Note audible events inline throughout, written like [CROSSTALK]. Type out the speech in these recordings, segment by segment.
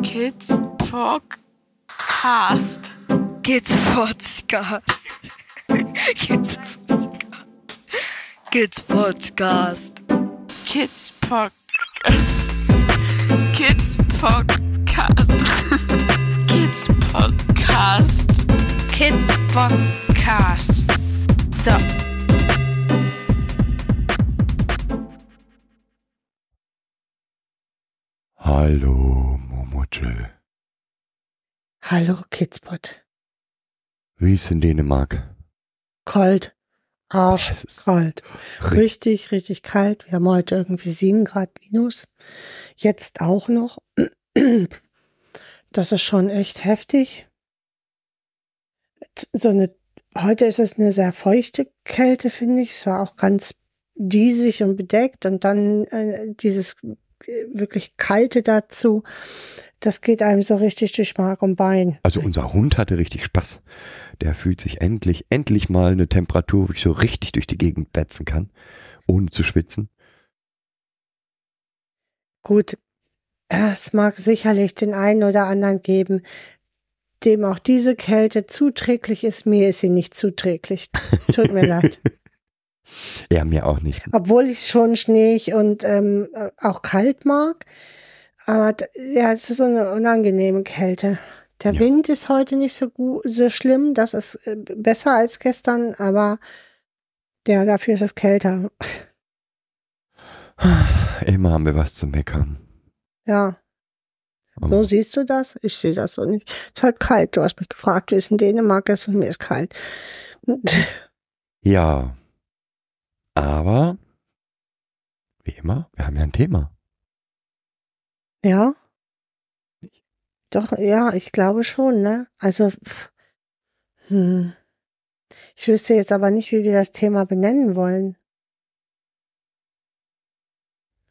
[LAUGHS] Kids Podcast. Kids Podcast. Kids Podcast. [LAUGHS] [LAUGHS] Kids Podcast. Kids Podcast. Kids Podcast. Kids Podcast. Kid Podcast. So. Hallo, Momotel. Hallo, Kidspot. Wie ist in Dänemark? Kalt. Arsch. Kalt. Richtig, richtig kalt. Wir haben heute irgendwie sieben Grad minus. Jetzt auch noch. Das ist schon echt heftig. So eine, heute ist es eine sehr feuchte Kälte, finde ich. Es war auch ganz diesig und bedeckt und dann äh, dieses wirklich kalte dazu. Das geht einem so richtig durch Mark und Bein. Also unser Hund hatte richtig Spaß. Der fühlt sich endlich, endlich mal eine Temperatur, wo ich so richtig durch die Gegend wetzen kann, ohne zu schwitzen. Gut, es mag sicherlich den einen oder anderen geben, dem auch diese Kälte zuträglich ist. Mir ist sie nicht zuträglich. Tut mir [LAUGHS] leid. Ja, mir auch nicht. Obwohl ich schon schneeig und ähm, auch kalt mag. Aber ja, es ist so eine unangenehme Kälte. Der Ja. Wind ist heute nicht so gut, so schlimm. Das ist äh, besser als gestern, aber ja, dafür ist es kälter. [SIGHS] Immer haben wir was zu meckern. Ja. So Aber siehst du das? Ich sehe das so nicht. Es ist halt kalt. Du hast mich gefragt, wie es in Dänemark ist und mir ist kalt. ja. Aber, wie immer, wir haben ja ein Thema. Ja. Doch, ja, ich glaube schon, ne? Also, hm. ich wüsste jetzt aber nicht, wie wir das Thema benennen wollen.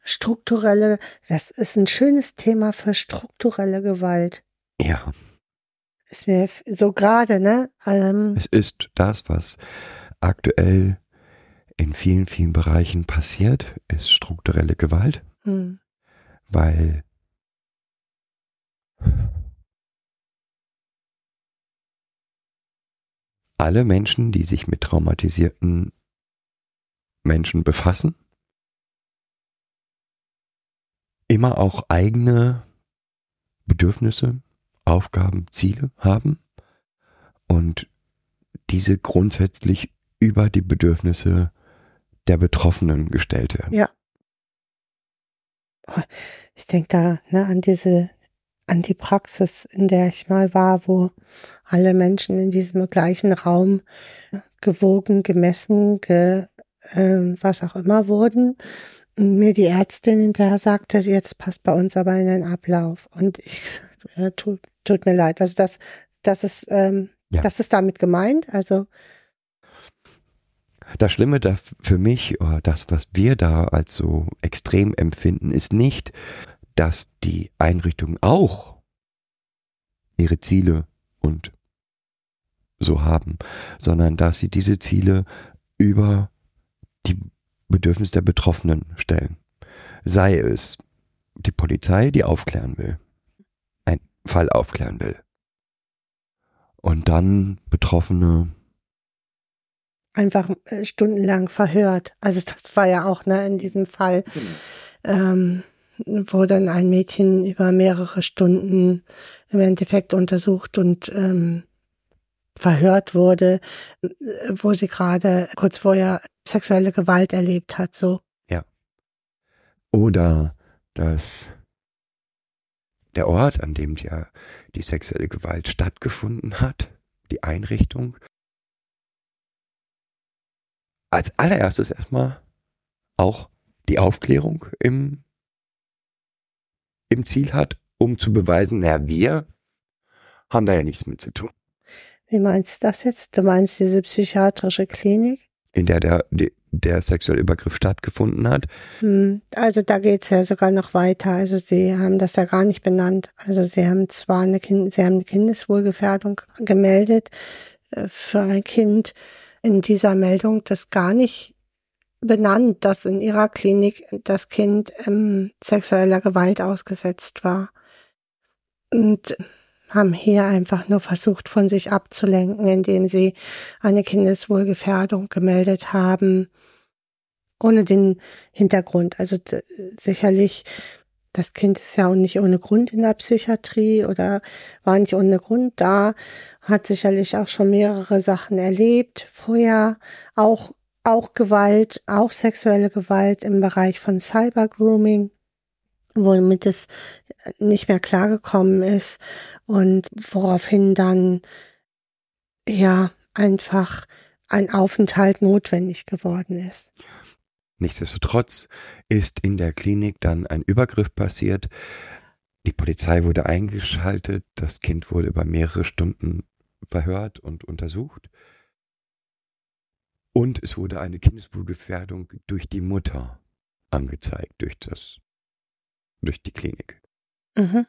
Strukturelle, das ist ein schönes Thema für strukturelle Gewalt. Ja, Ist mir so gerade, ne? Ähm, es ist das, was aktuell in vielen, vielen Bereichen passiert, ist strukturelle Gewalt. hm. weil alle Menschen, die sich mit traumatisierten Menschen befassen, immer auch eigene Bedürfnisse, Aufgaben, Ziele haben und diese grundsätzlich über die Bedürfnisse der Betroffenen gestellt werden. Ja. Ich denke da ne, an diese, an die Praxis, in der ich mal war, wo alle Menschen in diesem gleichen Raum gewogen, gemessen, ge, ähm, was auch immer wurden. Und mir die Ärztin hinterher sagte, jetzt passt bei uns aber in den Ablauf. Und ich, ja, tut, tut mir leid. Also das, das ist, ähm, Ja. das ist damit gemeint. Also, Das Schlimme da für mich, oder das, was wir da als so extrem empfinden, ist nicht, dass die Einrichtungen auch ihre Ziele und so haben, sondern dass sie diese Ziele über die Bedürfnisse der Betroffenen stellen. Sei es die Polizei, die aufklären will, einen Fall aufklären will. Und dann Betroffene einfach äh, stundenlang verhört. Also das war ja auch ne, in diesem Fall, ähm, wo dann ein Mädchen über mehrere Stunden im Endeffekt untersucht und ähm, verhört wurde, äh, wo sie gerade kurz vorher sexuelle Gewalt erlebt hat. So, Oder dass der Ort, an dem die, die sexuelle Gewalt stattgefunden hat, die Einrichtung, als allererstes erstmal auch die Aufklärung im, im Ziel hat, um zu beweisen, naja, wir haben da ja nichts mit zu tun. wie meinst du das jetzt? Du meinst diese psychiatrische Klinik? In der der, der, sexuelle Übergriff stattgefunden hat. Hm, Also da geht's ja sogar noch weiter. Also sie haben das ja gar nicht benannt. Also sie haben zwar eine, kind, sie haben eine Kindeswohlgefährdung gemeldet äh, für ein Kind. In dieser Meldung das gar nicht benannt, dass in ihrer Klinik das Kind ähm, sexueller Gewalt ausgesetzt war. und haben hier einfach nur versucht, von sich abzulenken, indem sie eine Kindeswohlgefährdung gemeldet haben, ohne den Hintergrund. Also sicherlich, das Kind ist ja auch nicht ohne Grund in der Psychiatrie oder war nicht ohne Grund da, hat sicherlich auch schon mehrere Sachen erlebt, vorher auch, auch Gewalt, auch sexuelle Gewalt im Bereich von Cybergrooming womit es nicht mehr klargekommen ist und woraufhin dann ja einfach ein Aufenthalt notwendig geworden ist. Nichtsdestotrotz ist in der Klinik dann ein Übergriff passiert. Die Polizei wurde eingeschaltet, das Kind wurde über mehrere Stunden verhört und untersucht. Und es wurde eine Kindeswohlgefährdung durch die Mutter angezeigt, durch das durch die Klinik. Mhm.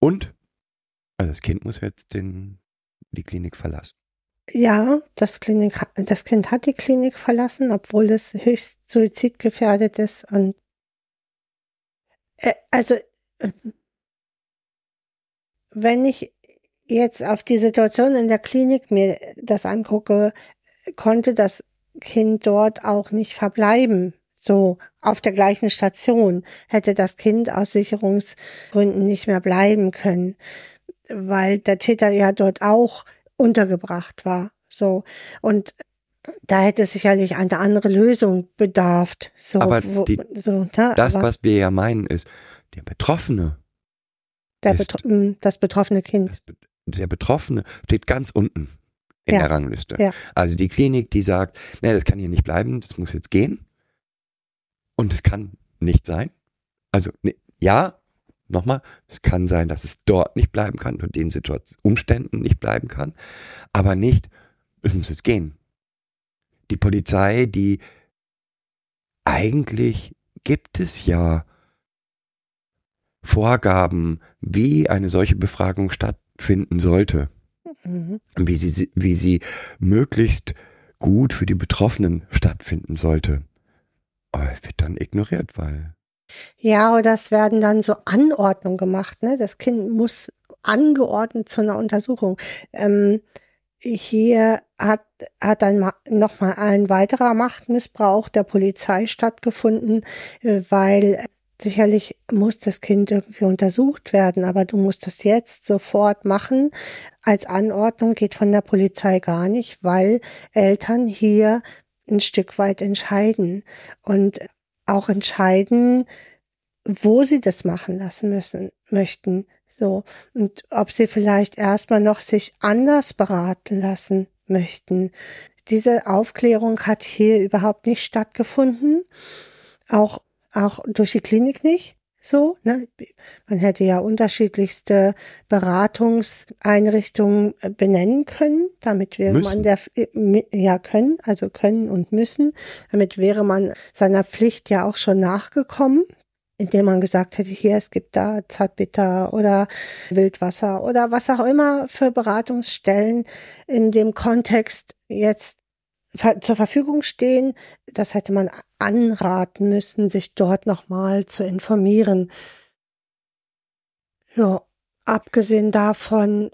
Und also das Kind muss jetzt den, die Klinik verlassen. Ja, das, Klinik, das Kind hat die Klinik verlassen, obwohl es höchst suizidgefährdet ist. Und äh, also, wenn ich jetzt auf die Situation in der Klinik mir das angucke, konnte das Kind dort auch nicht verbleiben. So auf der gleichen Station hätte das Kind aus Sicherungsgründen nicht mehr bleiben können, weil der Täter ja dort auch untergebracht war. So und da hätte sicherlich eine andere Lösung bedarft. So, aber die, so, ne? das, aber was wir ja meinen, ist der Betroffene. Der Betro hm, das betroffene Kind. Das, der Betroffene steht ganz unten in ja. der Rangliste. Ja. Also die Klinik, die sagt, nee, das kann hier nicht bleiben, das muss jetzt gehen. Und es kann nicht sein. Also, ne, ja, nochmal, es kann sein, dass es dort nicht bleiben kann, unter den Umständen nicht bleiben kann, aber nicht, es muss jetzt gehen. Die Polizei, die eigentlich gibt es ja Vorgaben, wie eine solche Befragung stattfinden sollte. Mhm. Wie sie, wie sie möglichst gut für die Betroffenen stattfinden sollte. Aber wird dann ignoriert, weil. Ja, oder es werden dann so Anordnungen gemacht, ne? Das Kind muss angeordnet zu einer Untersuchung. Ähm, hier hat, hat dann nochmal ein weiterer Machtmissbrauch der Polizei stattgefunden, äh, weil sicherlich muss das Kind irgendwie untersucht werden, aber du musst das jetzt sofort machen. Als Anordnung geht von der Polizei gar nicht, weil Eltern hier ein Stück weit entscheiden und auch entscheiden, wo sie das machen lassen müssen, möchten. So. Und ob sie vielleicht erstmal noch sich anders beraten lassen möchten. Diese Aufklärung hat hier überhaupt nicht stattgefunden. Auch, auch durch die Klinik nicht so. Ne? Man hätte ja unterschiedlichste Beratungseinrichtungen äh, benennen können. Damit wäre müssen. man der äh, ja können, also können und müssen. Damit wäre man seiner Pflicht ja auch schon nachgekommen indem man gesagt hätte, hier, es gibt da Zartbitter oder Wildwasser oder was auch immer für Beratungsstellen in dem Kontext jetzt zur Verfügung stehen. Das hätte man anraten müssen, sich dort nochmal zu informieren. Ja, abgesehen davon,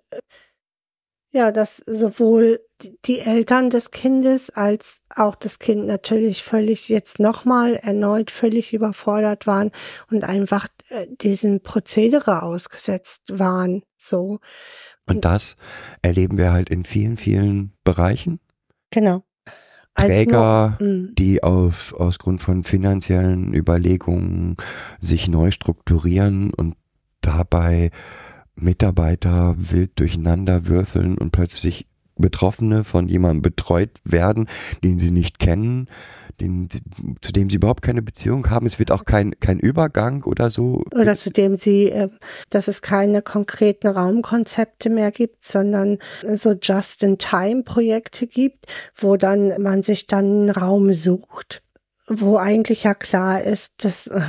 ja, dass sowohl die Eltern des Kindes als auch das Kind natürlich völlig jetzt nochmal erneut völlig überfordert waren und einfach äh, diesem Prozedere ausgesetzt waren, so. Und das erleben wir halt in vielen, vielen Bereichen. Genau. Träger, mm. die aus, aus Grund von finanziellen Überlegungen sich neu strukturieren und dabei Mitarbeiter wild durcheinander würfeln und plötzlich Betroffene von jemandem betreut werden, den sie nicht kennen, den, zu dem sie überhaupt keine Beziehung haben. Es wird auch kein, kein Übergang oder so. Oder zu dem sie, äh, dass es keine konkreten Raumkonzepte mehr gibt, sondern so Just-in-Time-Projekte gibt, wo dann man sich dann einen Raum sucht wo eigentlich ja klar ist, dass äh,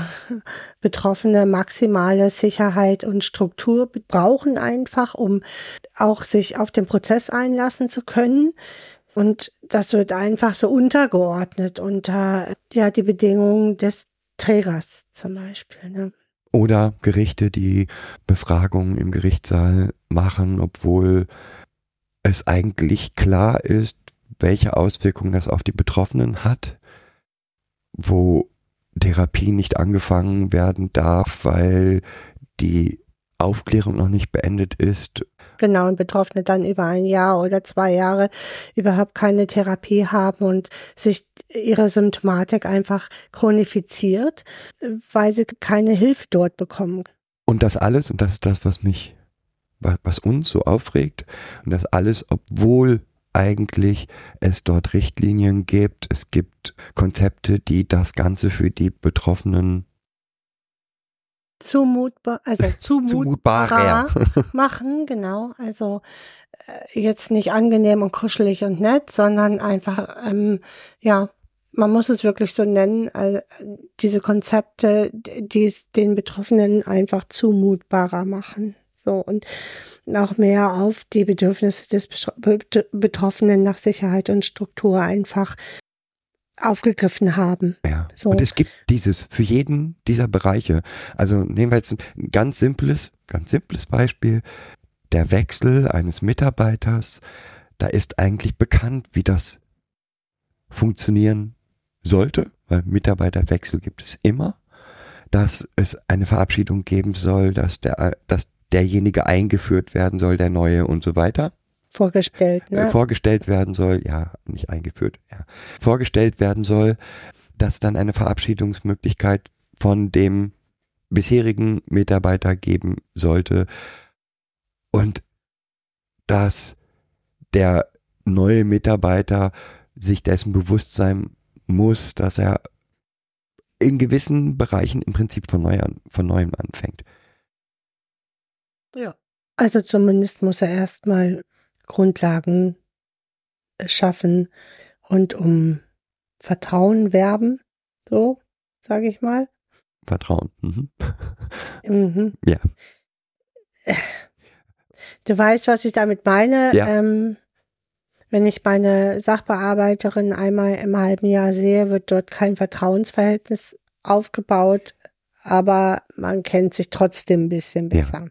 Betroffene maximale Sicherheit und Struktur brauchen einfach, um auch sich auf den Prozess einlassen zu können. Und das wird einfach so untergeordnet unter ja die Bedingungen des Trägers zum Beispiel. Ne? Oder Gerichte, die Befragungen im Gerichtssaal machen, obwohl es eigentlich klar ist, welche Auswirkungen das auf die Betroffenen hat, wo Therapie nicht angefangen werden darf, weil die Aufklärung noch nicht beendet ist. Genau, und Betroffene dann über ein Jahr oder zwei Jahre überhaupt keine Therapie haben und sich ihre Symptomatik einfach chronifiziert, weil sie keine Hilfe dort bekommen. Und das alles, und das ist das, was mich, was uns so aufregt, und das alles, obwohl eigentlich es dort Richtlinien gibt, es gibt Konzepte, die das Ganze für die Betroffenen zumutbar, also [LAUGHS] zumutbarer [LAUGHS] machen, genau. Also äh, jetzt nicht angenehm und kuschelig und nett, sondern einfach, ähm, ja, man muss es wirklich so nennen, äh, diese Konzepte, die es den Betroffenen einfach zumutbarer machen. So und auch mehr auf die Bedürfnisse des Betroffenen nach Sicherheit und Struktur einfach aufgegriffen haben. Ja. So. Und es gibt dieses für jeden dieser Bereiche. Also nehmen wir jetzt ein ganz simples, ganz simples Beispiel. Der Wechsel eines Mitarbeiters, da ist eigentlich bekannt, wie das funktionieren sollte, weil Mitarbeiterwechsel gibt es immer, dass es eine Verabschiedung geben soll, dass der, dass derjenige eingeführt werden soll, der neue und so weiter vorgestellt, ne? äh, vorgestellt werden soll, ja, nicht eingeführt, ja, vorgestellt werden soll, dass dann eine Verabschiedungsmöglichkeit von dem bisherigen Mitarbeiter geben sollte und dass der neue Mitarbeiter sich dessen bewusst sein muss, dass er in gewissen Bereichen im Prinzip von, neu an, von neuem anfängt. Ja. Also zumindest muss er erstmal Grundlagen schaffen und um Vertrauen werben, so sage ich mal. Vertrauen. Mhm. Mhm. [LAUGHS] Ja. Du weißt, was ich damit meine. Ja. Ähm, wenn ich meine Sachbearbeiterin einmal im halben Jahr sehe, wird dort kein Vertrauensverhältnis aufgebaut, aber man kennt sich trotzdem ein bisschen besser.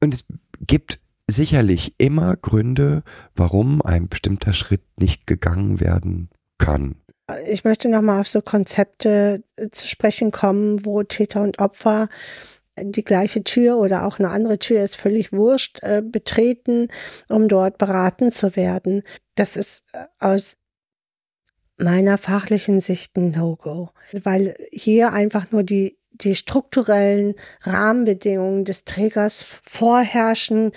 Und es gibt sicherlich immer Gründe, warum ein bestimmter Schritt nicht gegangen werden kann. Ich möchte nochmal auf so Konzepte äh, zu sprechen kommen, wo Täter und Opfer die gleiche Tür oder auch eine andere Tür ist völlig wurscht, äh, betreten, um dort beraten zu werden. Das ist äh, aus meiner fachlichen Sicht ein No-Go, weil hier einfach nur die die strukturellen Rahmenbedingungen des Trägers vorherrschen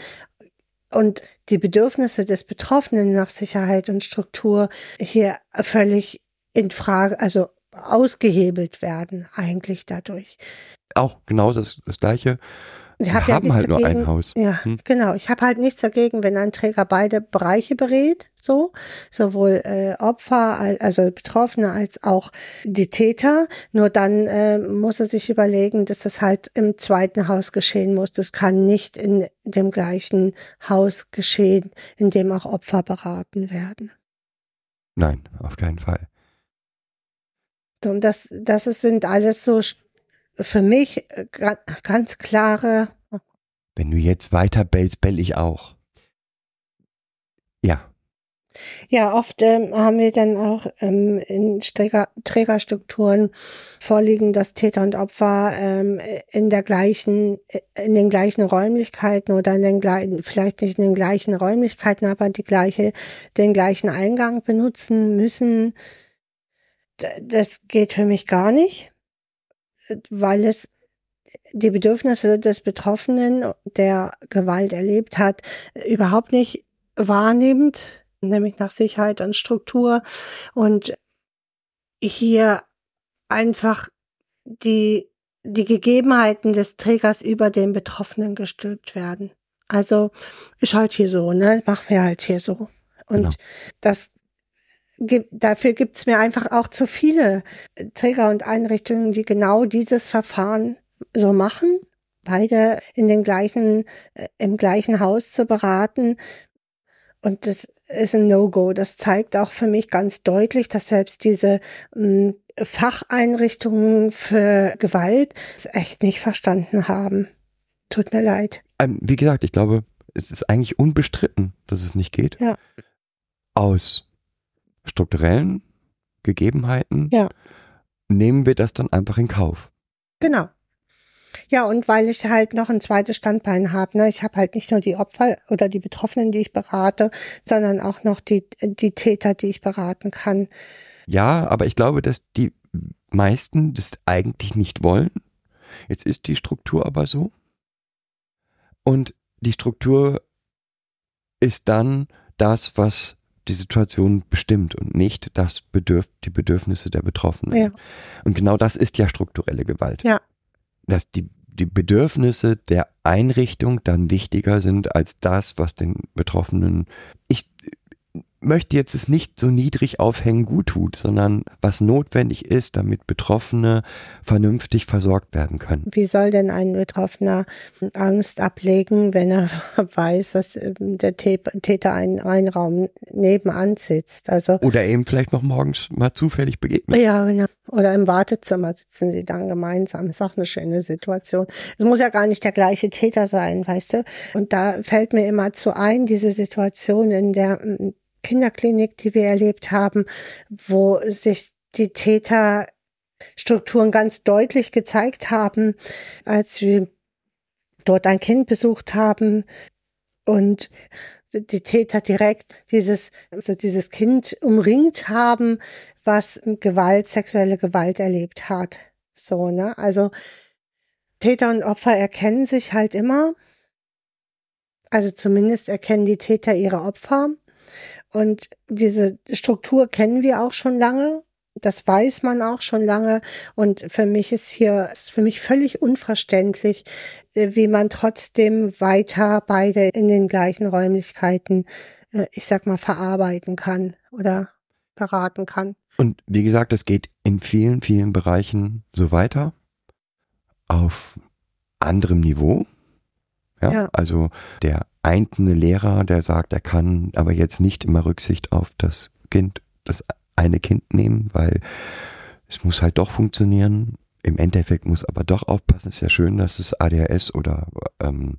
und die Bedürfnisse des Betroffenen nach Sicherheit und Struktur hier völlig in Frage, also ausgehebelt werden eigentlich dadurch. Auch genau das, das Gleiche. Wir hab ja haben nichts halt nur dagegen- ein Haus. Ja, Hm. genau. Ich habe halt nichts dagegen, wenn ein Träger beide Bereiche berät, so sowohl äh, Opfer, al- also Betroffene als auch die Täter. Nur dann äh, muss er sich überlegen, dass das halt im zweiten Haus geschehen muss. Das kann nicht in dem gleichen Haus geschehen, in dem auch Opfer beraten werden. Nein, auf keinen Fall. Und das, das sind alles so für mich äh, ga- ganz klare Wenn du jetzt weiter bellst, bell ich auch. Ja, Ja, oft ähm, haben wir dann auch ähm, in Träger, Trägerstrukturen vorliegen, dass Täter und Opfer ähm, in der gleichen, in den gleichen Räumlichkeiten oder in den gleichen, vielleicht nicht in den gleichen Räumlichkeiten, aber die gleiche, den gleichen Eingang benutzen müssen. Das geht für mich gar nicht, weil es die Bedürfnisse des Betroffenen, der Gewalt erlebt hat, überhaupt nicht wahrnimmt nämlich nach Sicherheit und Struktur und hier einfach die, die Gegebenheiten des Trägers über den Betroffenen gestülpt werden. Also ist halt hier so, ne? Machen wir halt hier so. Und Genau. das dafür gibt's mir einfach auch zu viele Träger und Einrichtungen, die genau dieses Verfahren so machen, beide in den gleichen, äh, im gleichen Haus zu beraten. Und das ist ein No-Go. Das zeigt auch für mich ganz deutlich, dass selbst diese mh, Facheinrichtungen für Gewalt es echt nicht verstanden haben. Tut mir leid. Ähm, wie gesagt, ich glaube, es ist eigentlich unbestritten, dass es nicht geht. Ja. Aus strukturellen Gegebenheiten Ja. nehmen wir das dann einfach in Kauf. Genau. Ja, und weil ich halt noch ein zweites Standbein habe, ne, ich habe halt nicht nur die Opfer oder die Betroffenen, die ich berate, sondern auch noch die, die Täter, die ich beraten kann. Ja, aber ich glaube, dass die meisten das eigentlich nicht wollen. Jetzt ist die Struktur aber so. Und die Struktur ist dann das, was die Situation bestimmt und nicht das Bedürf die Bedürfnisse der Betroffenen. Ja. Und genau das ist ja strukturelle Gewalt. Ja. Dass die, die Bedürfnisse der Einrichtung dann wichtiger sind als das, was den Betroffenen. Ich möchte jetzt es nicht so niedrig aufhängen gut tut, sondern was notwendig ist, damit Betroffene vernünftig versorgt werden können. Wie soll denn ein Betroffener Angst ablegen, wenn er [LAUGHS] weiß, dass ähm, der Tä- Täter einen, einen Raum nebenan sitzt? Also Oder eben vielleicht noch morgens mal zufällig begegnet. Ja, genau. Oder im Wartezimmer sitzen sie dann gemeinsam. Ist auch eine schöne Situation. Es muss ja gar nicht der gleiche Täter sein, weißt du? Und da fällt mir immer zu ein, diese Situation in der mm, Kinderklinik, die wir erlebt haben, wo sich die Täterstrukturen ganz deutlich gezeigt haben, als wir dort ein Kind besucht haben und die Täter direkt dieses, also dieses Kind umringt haben, was Gewalt, sexuelle Gewalt erlebt hat. So, ne? Also Täter und Opfer erkennen sich halt immer. Also zumindest erkennen die Täter ihre Opfer. Und diese Struktur kennen wir auch schon lange. Das weiß man auch schon lange. Und für mich ist hier, ist für mich völlig unverständlich, äh, wie man trotzdem weiter beide in den gleichen Räumlichkeiten, äh, ich sag mal, verarbeiten kann oder beraten kann. Und wie gesagt, es geht in vielen, vielen Bereichen so weiter. Auf anderem Niveau. Ja, Ja. also der einzelne Lehrer, der sagt, er kann aber jetzt nicht immer Rücksicht auf das Kind, das eine Kind nehmen, weil es muss halt doch funktionieren. Im Endeffekt muss aber doch aufpassen. Ist ja schön, dass es ADHS oder ähm,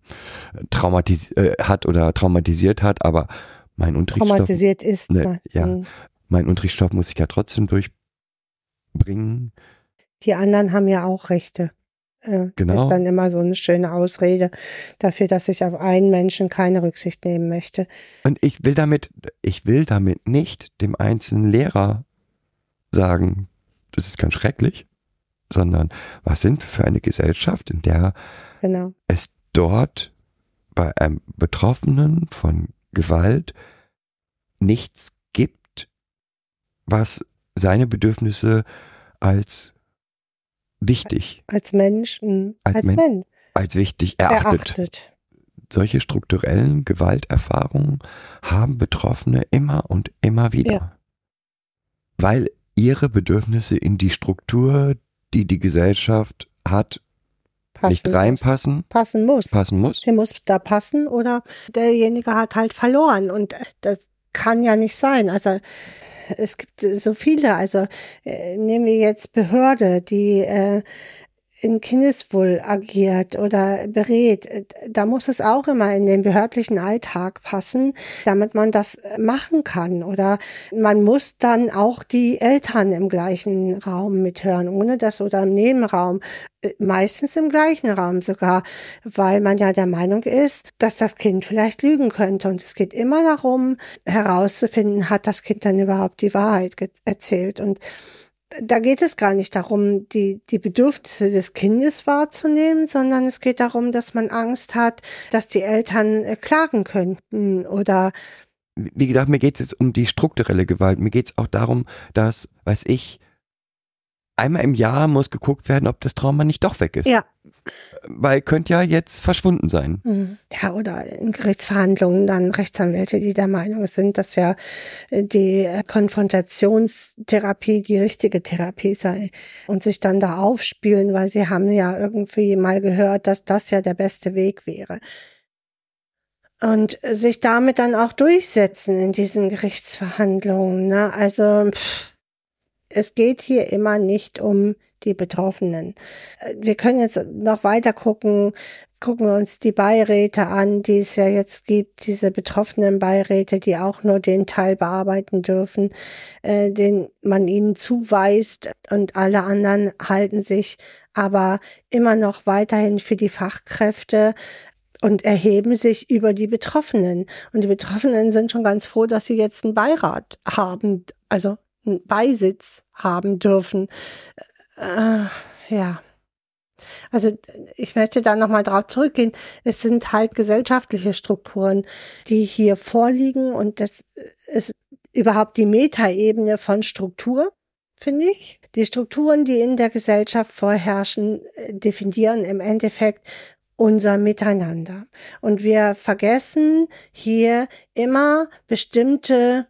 traumatis äh, hat oder traumatisiert hat, aber mein Unterrichtsstoff, Traumatisiert ist. Ne, man. ja. Mhm. mein Unterrichtsstoff muss ich ja trotzdem durchbringen. Die anderen haben ja auch Rechte. Äh, Genau. Ist dann immer so eine schöne Ausrede dafür, dass ich auf einen Menschen keine Rücksicht nehmen möchte. Und ich will damit, ich will damit nicht dem einzelnen Lehrer sagen, das ist ganz schrecklich, sondern was sind wir für eine Gesellschaft, in der Genau. es dort bei einem Betroffenen von Gewalt nichts gibt, was seine Bedürfnisse als wichtig, Als Mensch, mh, Als als, Men- Mensch als wichtig erachtet. erachtet. Solche strukturellen Gewalterfahrungen haben Betroffene immer und immer wieder. Ja. Weil ihre Bedürfnisse in die Struktur, die die Gesellschaft hat, Passen nicht muss. reinpassen, Passen muss. passen muss. Der muss da passen oder derjenige hat halt verloren und das kann ja nicht sein. Also es gibt so viele. Also äh, nehmen wir jetzt Behörde, die äh, in Kindeswohl agiert oder berät. Da muss es auch immer in den behördlichen Alltag passen, damit man das machen kann. Oder man muss dann auch die Eltern im gleichen Raum mithören, ohne das oder im Nebenraum. Äh, Meistens im gleichen Raum sogar, weil man ja der Meinung ist, dass das Kind vielleicht lügen könnte. Und es geht immer darum, herauszufinden, hat das Kind dann überhaupt die Wahrheit erzählt. Und da geht es gar nicht darum, die, die Bedürfnisse des Kindes wahrzunehmen, sondern es geht darum, dass man Angst hat, dass die Eltern äh, klagen könnten oder Wie gesagt, mir geht es jetzt um die strukturelle Gewalt. Mir geht es auch darum, dass, weiß ich, einmal im Jahr muss geguckt werden, ob das Trauma nicht doch weg ist. Ja. Weil könnte ja jetzt verschwunden sein. Mhm. Ja, oder in Gerichtsverhandlungen dann Rechtsanwälte, die der Meinung sind, dass ja äh, die Konfrontationstherapie die richtige Therapie sei und sich dann da aufspielen, weil sie haben ja irgendwie mal gehört, dass das ja der beste Weg wäre. Und sich damit dann auch durchsetzen in diesen Gerichtsverhandlungen. Ne? Also pff, es geht hier immer nicht um die Betroffenen. Äh, wir können jetzt noch weiter gucken, gucken wir uns die Beiräte an, die es ja jetzt gibt, diese betroffenen Beiräte, die auch nur den Teil bearbeiten dürfen, äh, den man ihnen zuweist und alle anderen halten sich aber immer noch weiterhin für die Fachkräfte und erheben sich über die Betroffenen. Und die Betroffenen sind schon ganz froh, dass sie jetzt einen Beirat haben, also Beisitz haben dürfen. Äh, ja. Also ich möchte da nochmal drauf zurückgehen. Es sind halt gesellschaftliche Strukturen, die hier vorliegen und das ist überhaupt die Metaebene von Struktur, finde ich. Die Strukturen, die in der Gesellschaft vorherrschen, definieren im Endeffekt unser Miteinander. Und wir vergessen hier immer bestimmte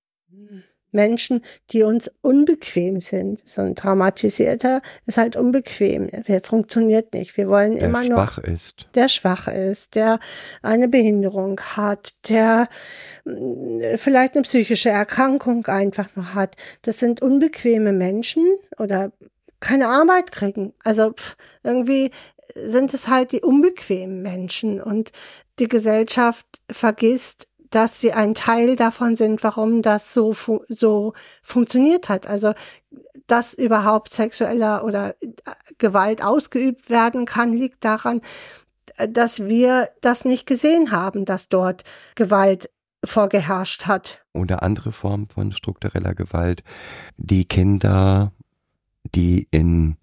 Menschen, die uns unbequem sind. So ein Traumatisierter ist halt unbequem. Der funktioniert nicht. Wir wollen der immer nur. Der schwach ist. Der schwach ist, der eine Behinderung hat, der mm, vielleicht eine psychische Erkrankung einfach nur hat. Das sind unbequeme Menschen oder keine Arbeit kriegen. Also irgendwie sind es halt die unbequemen Menschen und die Gesellschaft vergisst, dass sie ein Teil davon sind, warum das so, fun so funktioniert hat. Also, dass überhaupt sexueller oder äh, Gewalt ausgeübt werden kann, liegt daran, dass wir das nicht gesehen haben, dass dort Gewalt vorgeherrscht hat. Oder andere Formen von struktureller Gewalt. Die Kinder, die in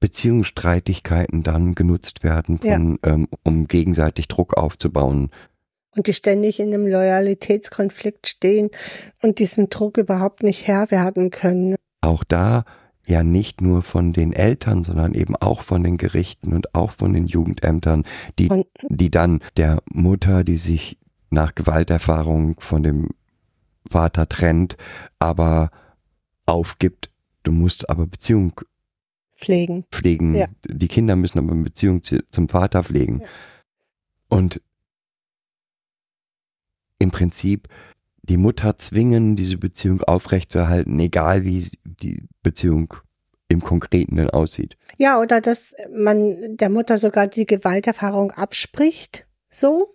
Beziehungsstreitigkeiten dann genutzt werden, von, ja. ähm, um gegenseitig Druck aufzubauen und die ständig in einem Loyalitätskonflikt stehen und diesem Druck überhaupt nicht Herr werden können. Auch da ja nicht nur von den Eltern, sondern eben auch von den Gerichten und auch von den Jugendämtern, die, die dann der Mutter, die sich nach Gewalterfahrung von dem Vater trennt, aber aufgibt, du musst aber Beziehung pflegen. Pflegen. Ja. Die Kinder müssen aber eine Beziehung zum Vater pflegen. Ja. Und im Prinzip die Mutter zwingen, diese Beziehung aufrechtzuerhalten, egal wie die Beziehung im Konkreten dann aussieht. Ja, oder dass man der Mutter sogar die Gewalterfahrung abspricht so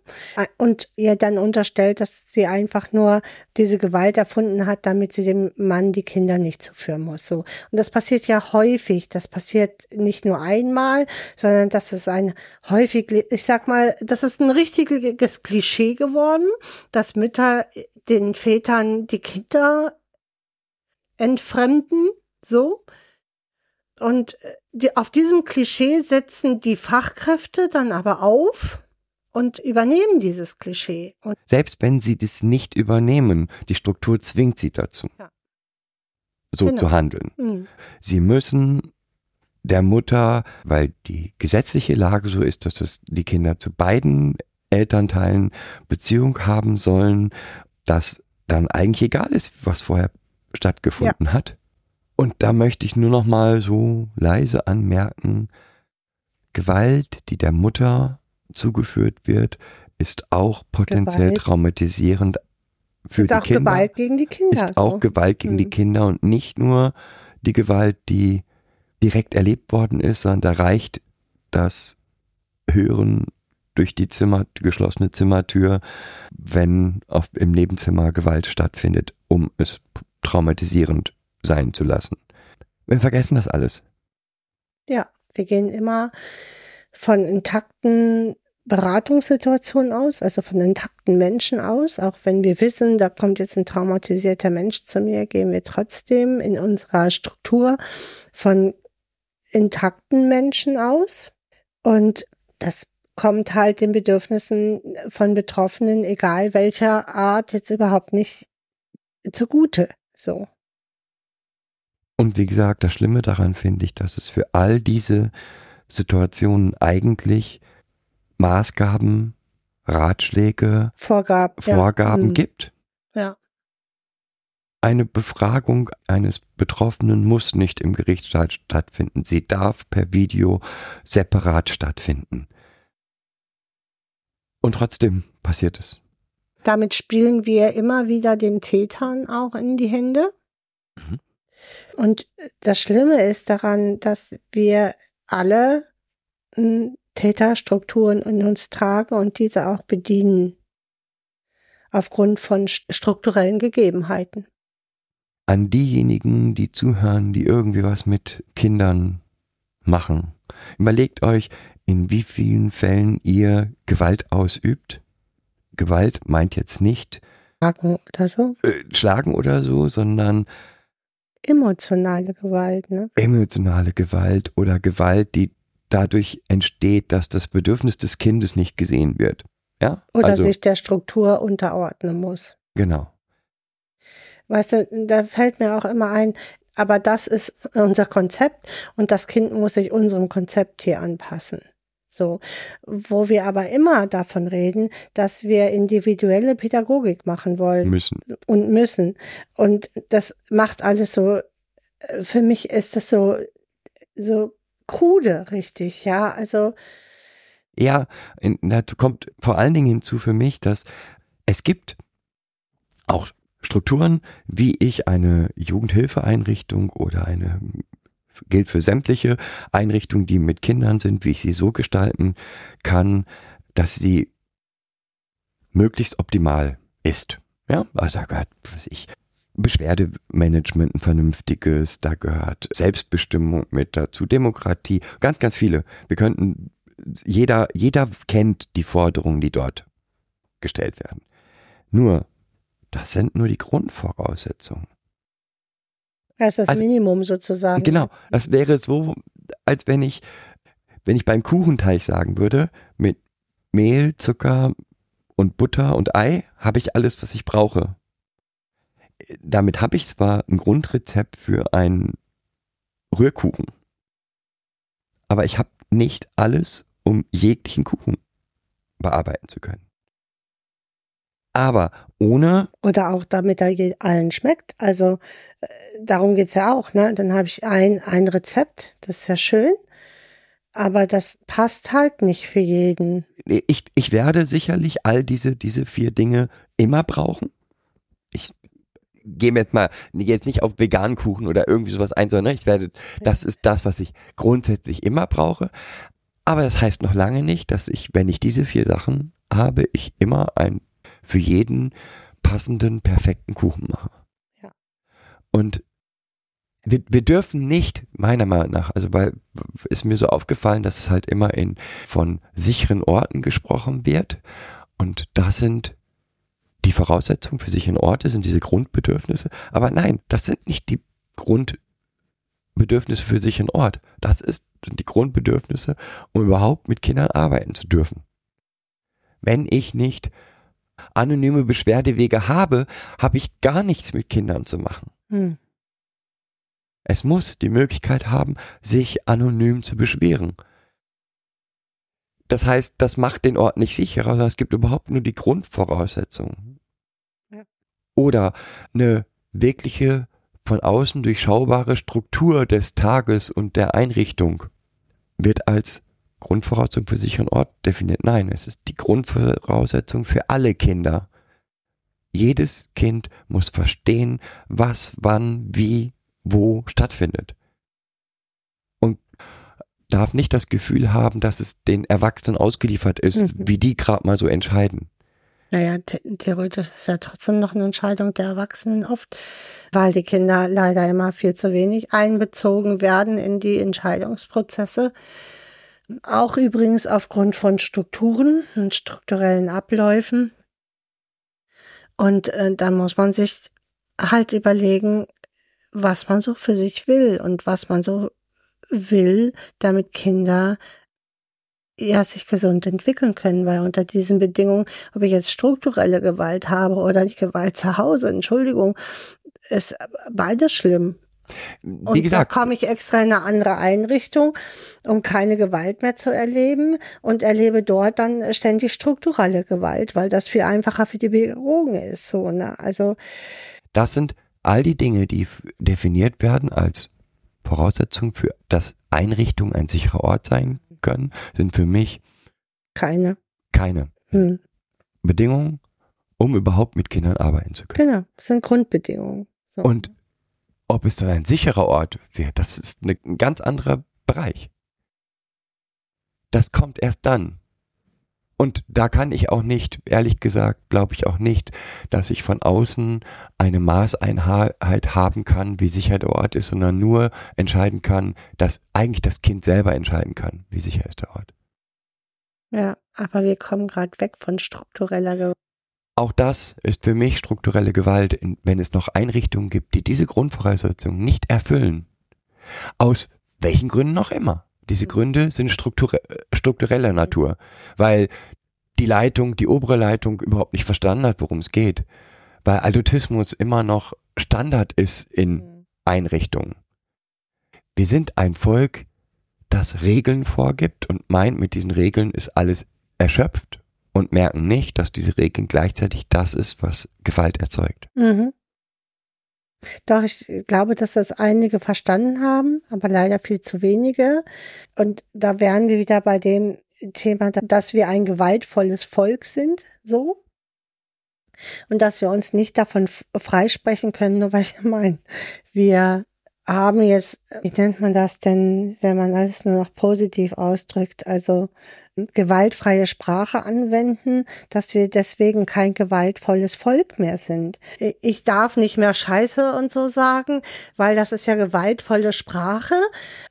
und ihr dann unterstellt, dass sie einfach nur diese Gewalt erfunden hat, damit sie dem Mann die Kinder nicht zuführen muss. So und das passiert ja häufig. Das passiert nicht nur einmal, sondern das ist ein häufig, ich sag mal, das ist ein richtiges Klischee geworden, dass Mütter den Vätern die Kinder entfremden. So und die, auf diesem Klischee setzen die Fachkräfte dann aber auf und übernehmen dieses Klischee. Und Selbst wenn sie das nicht übernehmen, die Struktur zwingt sie dazu, ja. so genau. zu handeln. Mhm. Sie müssen der Mutter, weil die gesetzliche Lage so ist, dass das die Kinder zu beiden Elternteilen Beziehung haben sollen, dass dann eigentlich egal ist, was vorher stattgefunden ja. hat. Und da möchte ich nur noch mal so leise anmerken, Gewalt, die der Mutter zugeführt wird, ist auch potenziell Gewalt. traumatisierend für ist die auch Kinder. Gewalt gegen die Kinder. Ist auch Gewalt gegen hm. die Kinder und nicht nur die Gewalt, die direkt erlebt worden ist, sondern da reicht das Hören durch die Zimmer, geschlossene Zimmertür, wenn auf, im Nebenzimmer Gewalt stattfindet, um es traumatisierend sein zu lassen. Wir vergessen das alles. Ja, wir gehen immer von intakten Beratungssituation aus, also von intakten Menschen aus. Auch wenn wir wissen, da kommt jetzt ein traumatisierter Mensch zu mir, gehen wir trotzdem in unserer Struktur von intakten Menschen aus. Und das kommt halt den Bedürfnissen von Betroffenen, egal welcher Art, jetzt überhaupt nicht zugute. So. Und wie gesagt, das Schlimme daran finde ich, dass es für all diese Situationen eigentlich Maßgaben, Ratschläge, Vorgaben, Vorgaben ja. Mhm. gibt. Ja. Eine Befragung eines Betroffenen muss nicht im Gerichtssaal stattfinden. Sie darf per Video separat stattfinden. Und trotzdem passiert es. Damit spielen wir immer wieder den Tätern auch in die Hände. Mhm. Und das Schlimme ist daran, dass wir alle hm, Täterstrukturen in uns tragen und diese auch bedienen. Aufgrund von strukturellen Gegebenheiten. An diejenigen, die zuhören, die irgendwie was mit Kindern machen. Überlegt euch, in wie vielen Fällen ihr Gewalt ausübt. Gewalt meint jetzt nicht Schlagen oder so. Äh, schlagen oder so, sondern emotionale Gewalt, ne? Emotionale Gewalt oder Gewalt, die dadurch entsteht, dass das Bedürfnis des Kindes nicht gesehen wird. Ja? Oder also, sich der Struktur unterordnen muss. Genau. Weißt du, da fällt mir auch immer ein, aber das ist unser Konzept und das Kind muss sich unserem Konzept hier anpassen. So, wo wir aber immer davon reden, dass wir individuelle Pädagogik machen wollen. Müssen. Und müssen. Und das macht alles so, äh, für mich ist das so, so krude, richtig, ja, also. Ja, da kommt vor allen Dingen hinzu für mich, dass es gibt auch Strukturen, wie ich eine Jugendhilfeeinrichtung oder eine gilt für sämtliche Einrichtungen, die mit Kindern sind, wie ich sie so gestalten kann, dass sie möglichst optimal ist. Ja, also da gehört, was ich, Beschwerdemanagement ein vernünftiges, da gehört Selbstbestimmung mit dazu, Demokratie, ganz, ganz viele. Wir könnten, jeder, jeder kennt die Forderungen, die dort gestellt werden. Nur, das sind nur die Grundvoraussetzungen. Das ist das also, Minimum sozusagen. Genau. Das wäre so, als wenn ich, wenn ich beim Kuchenteig sagen würde, mit Mehl, Zucker und Butter und Ei habe ich alles, was ich brauche. Damit habe ich zwar ein Grundrezept für einen Rührkuchen, aber ich habe nicht alles, um jeglichen Kuchen bearbeiten zu können. Aber ohne. Oder auch damit er allen schmeckt. Also äh, darum geht's ja auch, ne? Dann habe ich ein, ein Rezept, das ist ja schön. Aber das passt halt nicht für jeden. Ich, ich werde sicherlich all diese, diese vier Dinge immer brauchen. Ich gehe jetzt mal jetzt nicht auf veganen Kuchen oder irgendwie sowas ein, sondern ich werde, das ist das, was ich grundsätzlich immer brauche. Aber das heißt noch lange nicht, dass ich, wenn ich diese vier Sachen habe, ich immer ein für jeden passenden, perfekten Kuchen mache. Ja. Und wir, wir dürfen nicht, meiner Meinung nach, also weil ist mir so aufgefallen, dass es halt immer in von sicheren Orten gesprochen wird. Und das sind die Voraussetzungen für sicheren Orte, sind diese Grundbedürfnisse. Aber nein, das sind nicht die Grundbedürfnisse für sicheren Ort. Das ist, sind die Grundbedürfnisse, um überhaupt mit Kindern arbeiten zu dürfen. Wenn ich nicht anonyme Beschwerdewege habe, habe ich gar nichts mit Kindern zu machen. Hm. Es muss die Möglichkeit haben, sich anonym zu beschweren. Das heißt, das macht den Ort nicht sicherer, sondern es gibt überhaupt nur die Grundvoraussetzungen. Ja. Oder eine wirkliche von außen durchschaubare Struktur des Tages und der Einrichtung wird als Grundvoraussetzung für sicheren Ort definiert. Nein, es ist die Grundvoraussetzung für alle Kinder. Jedes Kind muss verstehen, was, wann, wie, wo stattfindet. Und darf nicht das Gefühl haben, dass es den Erwachsenen ausgeliefert ist, mhm. wie die gerade mal so entscheiden. Naja, theoretisch ist ja trotzdem noch eine Entscheidung der Erwachsenen oft, weil die Kinder leider immer viel zu wenig einbezogen werden in die Entscheidungsprozesse. Auch übrigens aufgrund von Strukturen und strukturellen Abläufen. Und äh, da muss man sich halt überlegen, was man so für sich will und was man so will, damit Kinder ja sich gesund entwickeln können, weil unter diesen Bedingungen, ob ich jetzt strukturelle Gewalt habe oder die Gewalt zu Hause, Entschuldigung, ist beides schlimm. Wie und gesagt, da komme ich extra in eine andere Einrichtung, um keine Gewalt mehr zu erleben und erlebe dort dann ständig strukturelle Gewalt, weil das viel einfacher für die Pädagogen ist. So, ne? Also das sind all die Dinge, die definiert werden als Voraussetzung für, dass Einrichtungen ein sicherer Ort sein können, sind für mich keine, keine hm. Bedingungen, um überhaupt mit Kindern arbeiten zu können. Genau, das sind Grundbedingungen. So. Und ob es dann ein sicherer Ort wird, das ist ein ganz anderer Bereich. Das kommt erst dann. Und da kann ich auch nicht, ehrlich gesagt, glaube ich auch nicht, dass ich von außen eine Maßeinheit haben kann, wie sicher der Ort ist, sondern nur entscheiden kann, dass eigentlich das Kind selber entscheiden kann, wie sicher ist der Ort. Ja, aber wir kommen gerade weg von struktureller Gewalt. Auch das ist für mich strukturelle Gewalt, wenn es noch Einrichtungen gibt, die diese Grundvoraussetzungen nicht erfüllen. Aus welchen Gründen auch immer. Diese Gründe sind strukture struktureller Natur, weil die Leitung, die obere Leitung überhaupt nicht verstanden hat, worum es geht. Weil Adultismus immer noch Standard ist in Einrichtungen. Wir sind ein Volk, das Regeln vorgibt und meint, mit diesen Regeln ist alles erschöpft und merken nicht, dass diese Regeln gleichzeitig das ist, was Gewalt erzeugt. Mhm. Doch, ich glaube, dass das einige verstanden haben, aber leider viel zu wenige. Und da wären wir wieder bei dem Thema, dass wir ein gewaltvolles Volk sind, so. Und dass wir uns nicht davon freisprechen können, nur weil ich meine, wir haben jetzt, wie nennt man das denn, wenn man alles nur noch positiv ausdrückt, also gewaltfreie Sprache anwenden, dass wir deswegen kein gewaltvolles Volk mehr sind. Ich darf nicht mehr Scheiße und so sagen, weil das ist ja gewaltvolle Sprache.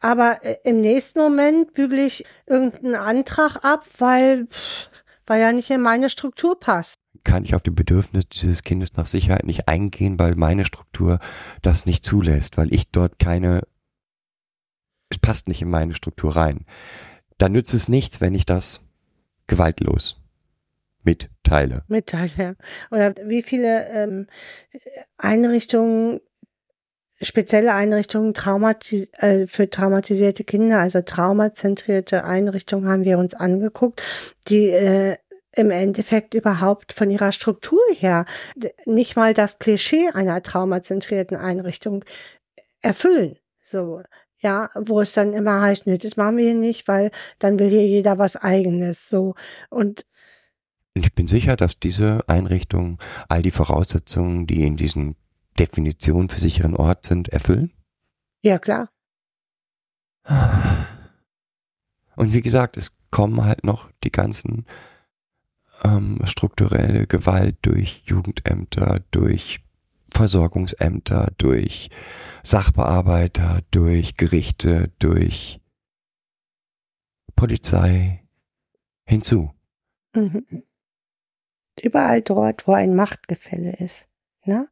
Aber im nächsten Moment bügele ich irgendeinen Antrag ab, weil, weil ja nicht in meine Struktur passt kann ich auf die Bedürfnisse dieses Kindes nach Sicherheit nicht eingehen, weil meine Struktur das nicht zulässt, weil ich dort keine, es passt nicht in meine Struktur rein dann nützt es nichts, wenn ich das gewaltlos mitteile. Mitteile. Oder wie viele ähm, Einrichtungen, spezielle Einrichtungen traumatis äh, für traumatisierte Kinder, also traumazentrierte Einrichtungen haben wir uns angeguckt, die äh, im Endeffekt überhaupt von ihrer Struktur her nicht mal das Klischee einer traumazentrierten Einrichtung erfüllen. So, ja, wo es dann immer heißt, nö, das machen wir hier nicht, weil dann will hier jeder was eigenes, so. Und ich bin sicher, dass diese Einrichtungen all die Voraussetzungen, die in diesen Definitionen für sicheren Ort sind, erfüllen? Ja, klar. Und wie gesagt, es kommen halt noch die ganzen ähm, strukturelle Gewalt durch Jugendämter, durch Versorgungsämter, durch Sachbearbeiter, durch Gerichte, durch Polizei hinzu. Mhm. Überall dort, wo ein Machtgefälle ist, ne,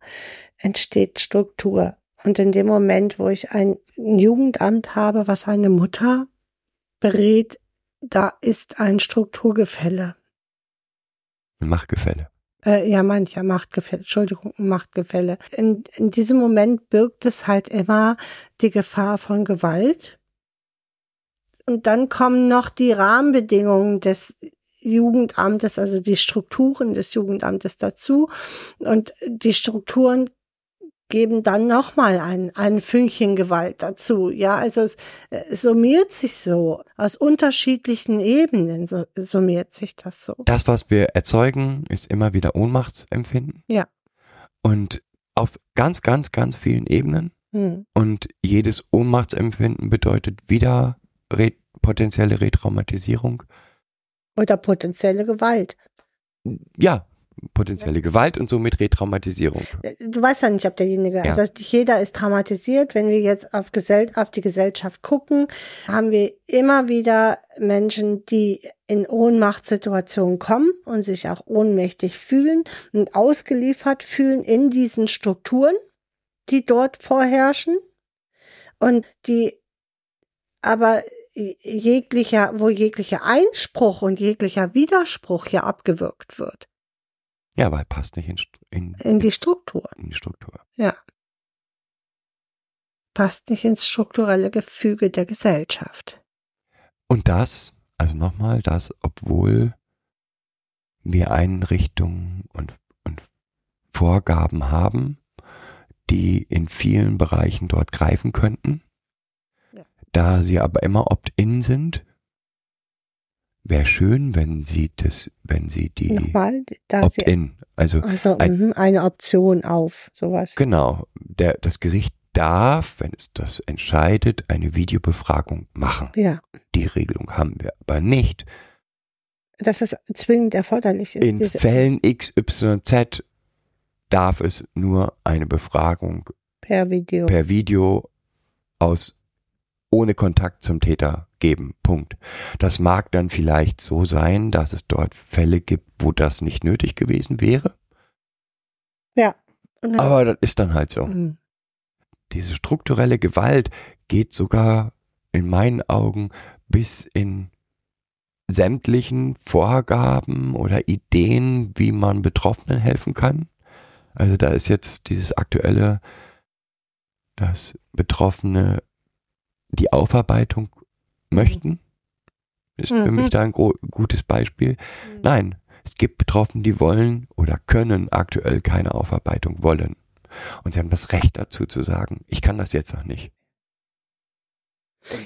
entsteht Struktur. Und in dem Moment, wo ich ein Jugendamt habe, was eine Mutter berät, da ist ein Strukturgefälle. Ein Machtgefälle. Äh, ja, mancher Machtgefälle, Entschuldigung, Machtgefälle. In, in diesem Moment birgt es halt immer die Gefahr von Gewalt. Und dann kommen noch die Rahmenbedingungen des Jugendamtes, also die Strukturen des Jugendamtes dazu. Und die Strukturen geben dann nochmal ein, ein Fünkchen Gewalt dazu. Ja, also es, es summiert sich so. Aus unterschiedlichen Ebenen so, summiert sich das so. Das, was wir erzeugen, ist immer wieder Ohnmachtsempfinden. Ja. Und auf ganz, ganz, ganz vielen Ebenen. Hm. Und jedes Ohnmachtsempfinden bedeutet wieder re potenzielle Retraumatisierung. Oder potenzielle Gewalt. Ja, potenzielle Gewalt und somit Retraumatisierung. Äh, du weißt ja nicht, ob derjenige, ja. also nicht jeder ist traumatisiert. Wenn wir jetzt auf, Gesell auf die Gesellschaft gucken, haben wir immer wieder Menschen, die in Ohnmachtssituationen kommen und sich auch ohnmächtig fühlen und ausgeliefert fühlen in diesen Strukturen, die dort vorherrschen und die aber jeglicher, wo jeglicher Einspruch und jeglicher Widerspruch ja abgewirkt wird. Ja, weil passt nicht in, in, in die Struktur. In die Struktur. Ja. Passt nicht ins strukturelle Gefüge der Gesellschaft. Und das, also nochmal, das, obwohl wir Einrichtungen und, und Vorgaben haben, die in vielen Bereichen dort greifen könnten, ja. da sie aber immer opt-in sind, Wäre schön, wenn Sie das, wenn Sie die Nochmal, Opt-in, also also ein, mhm, eine Option auf sowas. Genau, der, das Gericht darf, wenn es das entscheidet, eine Videobefragung machen. Ja. Die Regelung haben wir aber nicht. Dass es zwingend erforderlich ist. In Fällen XYZ darf es nur eine Befragung per Video. per Video aus ohne Kontakt zum Täter geben. Punkt. Das mag dann vielleicht so sein, dass es dort Fälle gibt, wo das nicht nötig gewesen wäre, ja. Dann- aber das ist dann halt so. Mhm. Diese strukturelle Gewalt geht sogar in meinen Augen bis in sämtlichen Vorgaben oder Ideen, wie man Betroffenen helfen kann. Also da ist jetzt dieses aktuelle, dass Betroffene die Aufarbeitung möchten. Ist für Mhm. mich da ein gutes Beispiel. Nein, es gibt Betroffene, die wollen oder können aktuell keine Aufarbeitung wollen. Und sie haben das Recht dazu zu sagen, ich kann das jetzt noch nicht.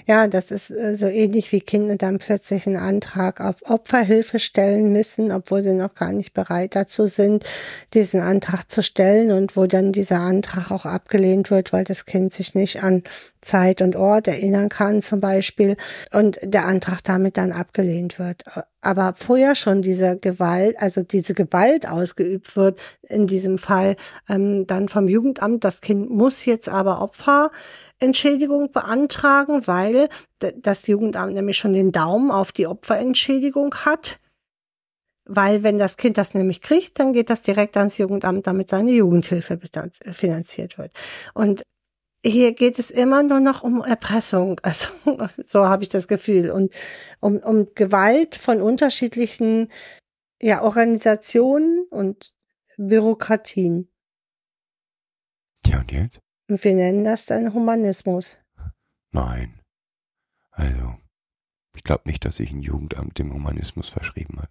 Ja, das ist äh, so ähnlich wie Kinder dann plötzlich einen Antrag auf Opferhilfe stellen müssen, obwohl sie noch gar nicht bereit dazu sind, diesen Antrag zu stellen und wo dann dieser Antrag auch abgelehnt wird, weil das Kind sich nicht an Zeit und Ort erinnern kann zum Beispiel und der Antrag damit dann abgelehnt wird. Aber vorher schon diese Gewalt, also diese Gewalt ausgeübt wird, in diesem Fall ähm, dann vom Jugendamt, das Kind muss jetzt aber Opfer Entschädigung beantragen, weil das Jugendamt nämlich schon den Daumen auf die Opferentschädigung hat. Weil wenn das Kind das nämlich kriegt, dann geht das direkt ans Jugendamt, damit seine Jugendhilfe finanziert wird. Und hier geht es immer nur noch um Erpressung. [LAUGHS] Also so habe ich das Gefühl. Und um, um Gewalt von unterschiedlichen ja, Organisationen und Bürokratien. Tja, und jetzt? Und wir nennen das dann Humanismus. Nein. Also, ich glaube nicht, dass sich ein Jugendamt dem Humanismus verschrieben hat.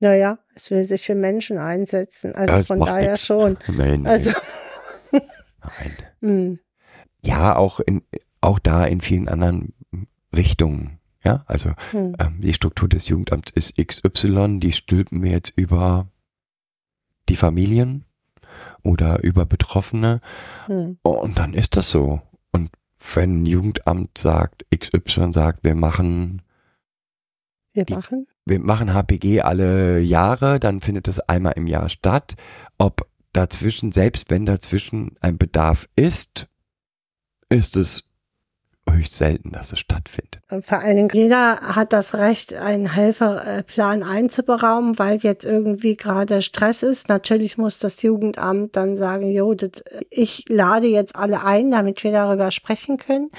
Naja, es will sich für Menschen einsetzen. Also Das von daher nix. schon. [LAUGHS] Nein, Also, nein. [LAUGHS] mh, Ja, auch in, auch da in vielen anderen Richtungen. Ja, also hm, ähm, die Struktur des Jugendamts ist XY, die stülpen wir jetzt über die Familien oder über Betroffene hm, und dann ist das so. Und wenn ein Jugendamt sagt, XY sagt, wir machen wir Die- machen. wir machen HPG alle Jahre, dann findet das einmal im Jahr statt. Ob dazwischen, selbst wenn dazwischen ein Bedarf ist, ist es höchst selten, dass es stattfindet. Vor allen Dingen, jeder hat das Recht, einen Helferplan einzuberaumen, weil jetzt irgendwie gerade Stress ist. Natürlich muss das Jugendamt dann sagen, jo, ich lade jetzt alle ein, damit wir darüber sprechen können.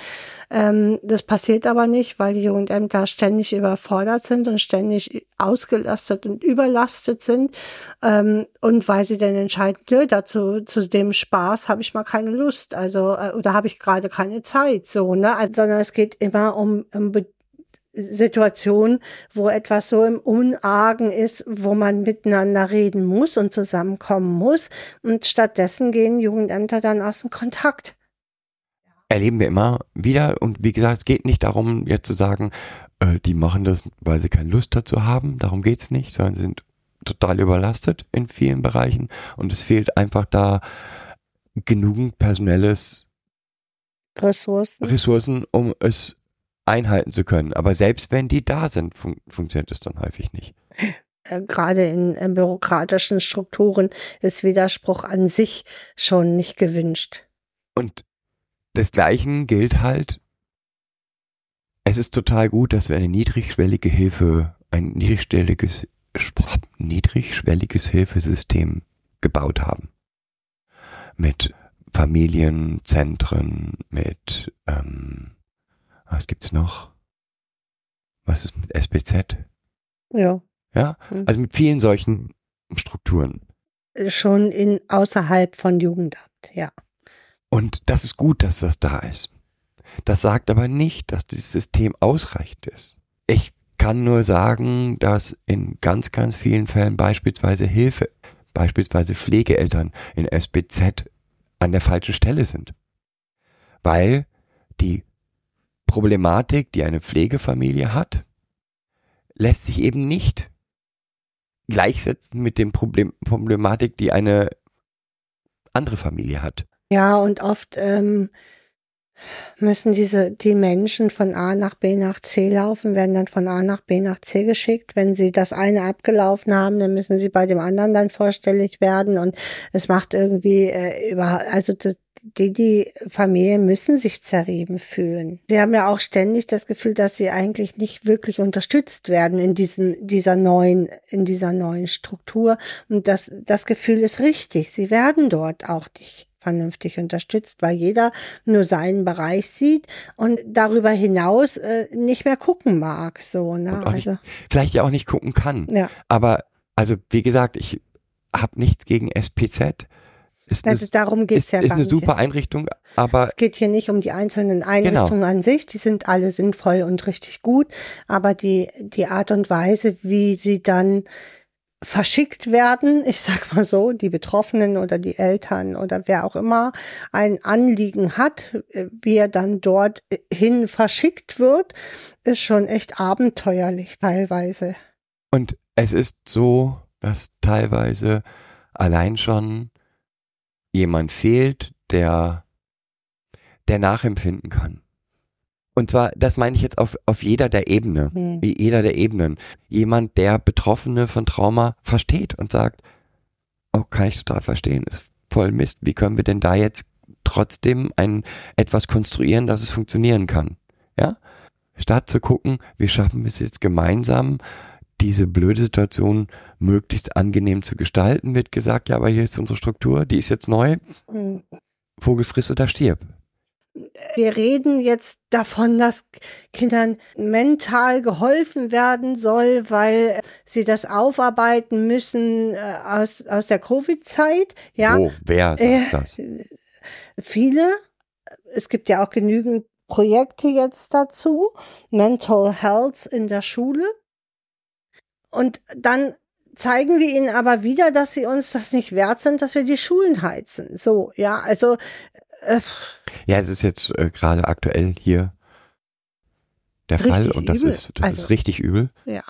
Ähm, das passiert aber nicht, weil die Jugendämter ständig überfordert sind und ständig ausgelastet und überlastet sind. Ähm, und weil sie dann entscheiden, nö, dazu, zu dem Spaß habe ich mal keine Lust. Also, äh, oder habe ich gerade keine Zeit, so, ne? Also, sondern es geht immer um, um Be Situationen, wo etwas so im Unargen ist, wo man miteinander reden muss und zusammenkommen muss. Und stattdessen gehen Jugendämter dann aus dem Kontakt. Erleben wir immer wieder und wie gesagt, es geht nicht darum, jetzt zu sagen, äh, die machen das, weil sie keine Lust dazu haben, darum geht's nicht, sondern sie sind total überlastet in vielen Bereichen und es fehlt einfach da genügend personelles Ressourcen. Ressourcen, um es einhalten zu können. Aber selbst wenn die da sind, fun funktioniert es dann häufig nicht. äh, gerade in, in bürokratischen Strukturen ist Widerspruch an sich schon nicht gewünscht. Und desgleichen gilt halt, es ist total gut, dass wir eine niedrigschwellige Hilfe, ein niedrigschwelliges, niedrigschwelliges Hilfesystem gebaut haben. Mit Familienzentren, mit, ähm, was gibt's noch? Was ist mit SBZ? Ja, Ja, Hm. also mit vielen solchen Strukturen. schon in außerhalb von Jugendamt, ja. Und das ist gut, dass das da ist. Das sagt aber nicht, dass dieses System ausreichend ist. Ich kann nur sagen, dass in ganz, ganz vielen Fällen beispielsweise Hilfe, beispielsweise Pflegeeltern in SBZ an der falschen Stelle sind. Weil die Problematik, die eine Pflegefamilie hat, lässt sich eben nicht gleichsetzen mit dem Problem, Problematik, die eine andere Familie hat. Ja, und oft ähm, müssen diese die Menschen von A nach B nach C laufen, werden dann von A nach B nach C geschickt. Wenn sie das eine abgelaufen haben, dann müssen sie bei dem anderen dann vorstellig werden und es macht irgendwie äh, über also das, die die Familien müssen sich zerrieben fühlen. Sie haben ja auch ständig das Gefühl, dass sie eigentlich nicht wirklich unterstützt werden in diesem dieser neuen in dieser neuen Struktur und das das Gefühl ist richtig. Sie werden dort auch nicht vernünftig unterstützt, weil jeder nur seinen Bereich sieht und darüber hinaus äh, nicht mehr gucken mag. So, ne? Also nicht, vielleicht ja auch nicht gucken kann. ja. Aber, also, wie gesagt, ich habe nichts gegen SPZ. Ist, Also eine- darum geht's ist, ja ist eine super Einrichtung, aber Es geht hier nicht um die einzelnen Genau. Einrichtungen an sich, die sind alle sinnvoll und richtig gut, aber die, die Art und Weise, wie sie dann verschickt werden, ich sag mal so, die Betroffenen oder die Eltern oder wer auch immer ein Anliegen hat, äh, wie er dann dort äh, hin verschickt wird, ist schon echt abenteuerlich teilweise. Und es ist so, dass teilweise allein schon jemand fehlt, der, der nachempfinden kann. Und zwar, das meine ich jetzt auf, auf jeder der Ebene, Hm. wie jeder der Ebenen. Jemand, der Betroffene von Trauma versteht und sagt, oh, kann ich total verstehen, ist voll Mist. Wie können wir denn da jetzt trotzdem ein, etwas konstruieren, dass es funktionieren kann? Ja? Statt zu gucken, wie schaffen wir es jetzt gemeinsam, diese blöde Situation möglichst angenehm zu gestalten, wird gesagt, ja, aber hier ist unsere Struktur, die ist jetzt neu, Hm. Vogel friss oder stirb. Wir reden jetzt davon, dass Kindern mental geholfen werden soll, weil sie das aufarbeiten müssen äh, aus, aus der Covid-Zeit. Ja, Oh, wer sagt Äh, das? viele. Es gibt ja auch genügend Projekte jetzt dazu. Mental Health in der Schule. Und dann zeigen wir ihnen aber wieder, dass sie uns das nicht wert sind, dass wir die Schulen heizen. So, ja, also, äh, Ja, es ist jetzt äh, gerade aktuell hier der Fall und das übel. ist das Also- ist richtig übel. ja.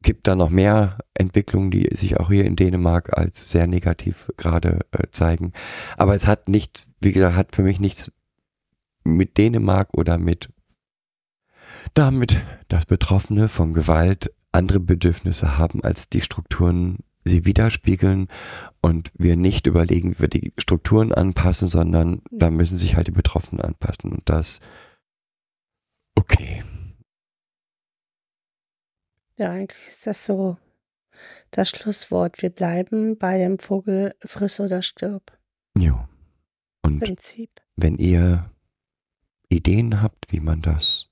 Gibt da noch mehr Entwicklungen, die sich auch hier in Dänemark als sehr negativ gerade äh, zeigen. Aber es hat nicht, wie gesagt, hat für mich nichts mit Dänemark oder mit damit, dass Betroffene von Gewalt andere Bedürfnisse haben, als die Strukturen sie widerspiegeln und wir nicht überlegen, wie wir die Strukturen anpassen, sondern da müssen sich halt die Betroffenen anpassen und das okay. Ja, eigentlich ist das so das Schlusswort. Wir bleiben bei dem Vogel friss oder stirb Jo. Und Prinzip. wenn ihr Ideen habt, wie man das,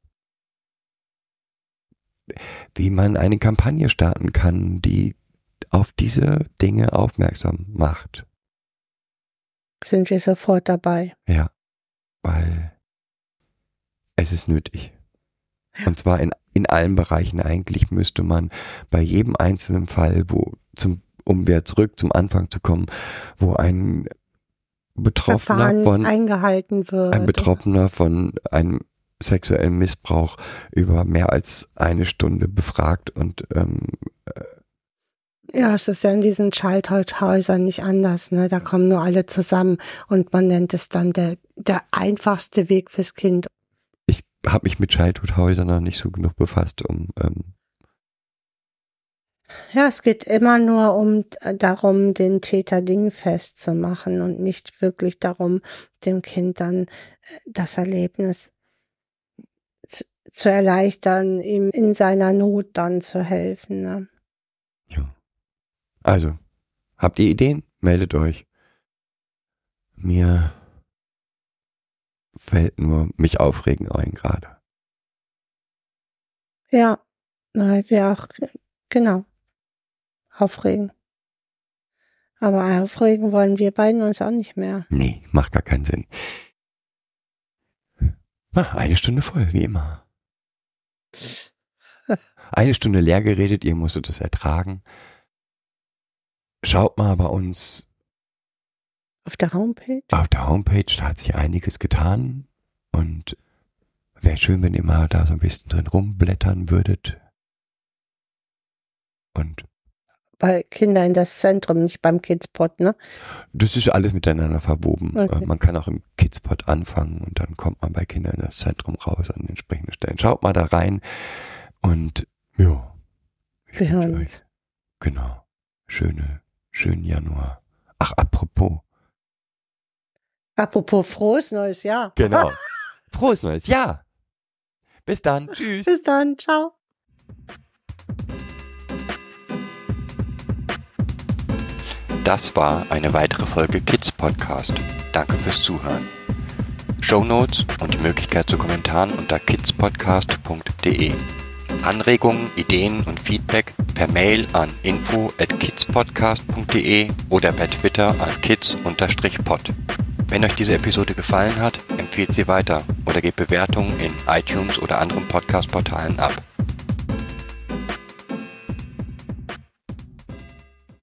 wie man eine Kampagne starten kann, die auf diese Dinge aufmerksam macht. Sind wir sofort dabei. Ja, weil es ist nötig. Und zwar in, in allen Bereichen. Eigentlich müsste man bei jedem einzelnen Fall, wo zum, um wieder zurück zum Anfang zu kommen, wo ein Betroffener von eingehalten wird. ein Betroffener von einem sexuellen Missbrauch über mehr als eine Stunde befragt und ähm, Ja, es ist ja in diesen Childhood-Häusern nicht anders. Ne? Da kommen nur alle zusammen und man nennt es dann der, der einfachste Weg fürs Kind. ich habe mich mit Childhood-Häusern noch nicht so genug befasst, um ähm, Ja, es geht immer nur um äh, darum, den Täter dingfest zu machen und nicht wirklich darum, dem Kind dann äh, das Erlebnis zu, zu erleichtern, ihm in seiner Not dann zu helfen. Ne? Also, habt ihr Ideen? Meldet euch. Mir fällt nur mich aufregen ein gerade. Ja, weil wir auch, genau, aufregen. Aber aufregen wollen wir beiden uns auch nicht mehr. Nee, macht gar keinen Sinn. Ah, Eine Stunde voll, wie immer. [LAUGHS] Eine Stunde leer geredet, ihr musstet es ertragen. Schaut mal bei uns Auf der Homepage? auf der Homepage, da hat sich einiges getan und wäre schön, wenn ihr mal da so ein bisschen drin rumblättern würdet. Und bei Kinder in das Zentrum, nicht beim Kidspot, ne? Das ist alles miteinander verwoben. Okay. Äh, Man kann auch im Kidspot anfangen und dann kommt man bei Kindern in das Zentrum raus an den entsprechenden Stellen. Schaut mal da rein und ja. Wir hören uns. Genau. Schöne, schönen Januar. Ach, apropos. Apropos frohes neues Jahr. Genau. [LAUGHS] Frohes neues Jahr. Bis dann. [LAUGHS] Tschüss. Bis dann, ciao. Das war eine weitere Folge Kids Podcast. Danke fürs Zuhören. Shownotes und die Möglichkeit zu Kommentaren unter kidspodcast.de. Anregungen, Ideen und Feedback per Mail an info at kidspodcast.de oder per Twitter an kids-pod. Wenn euch diese Episode gefallen hat, empfehlt sie weiter oder gebt Bewertungen in iTunes oder anderen Podcast-Portalen ab.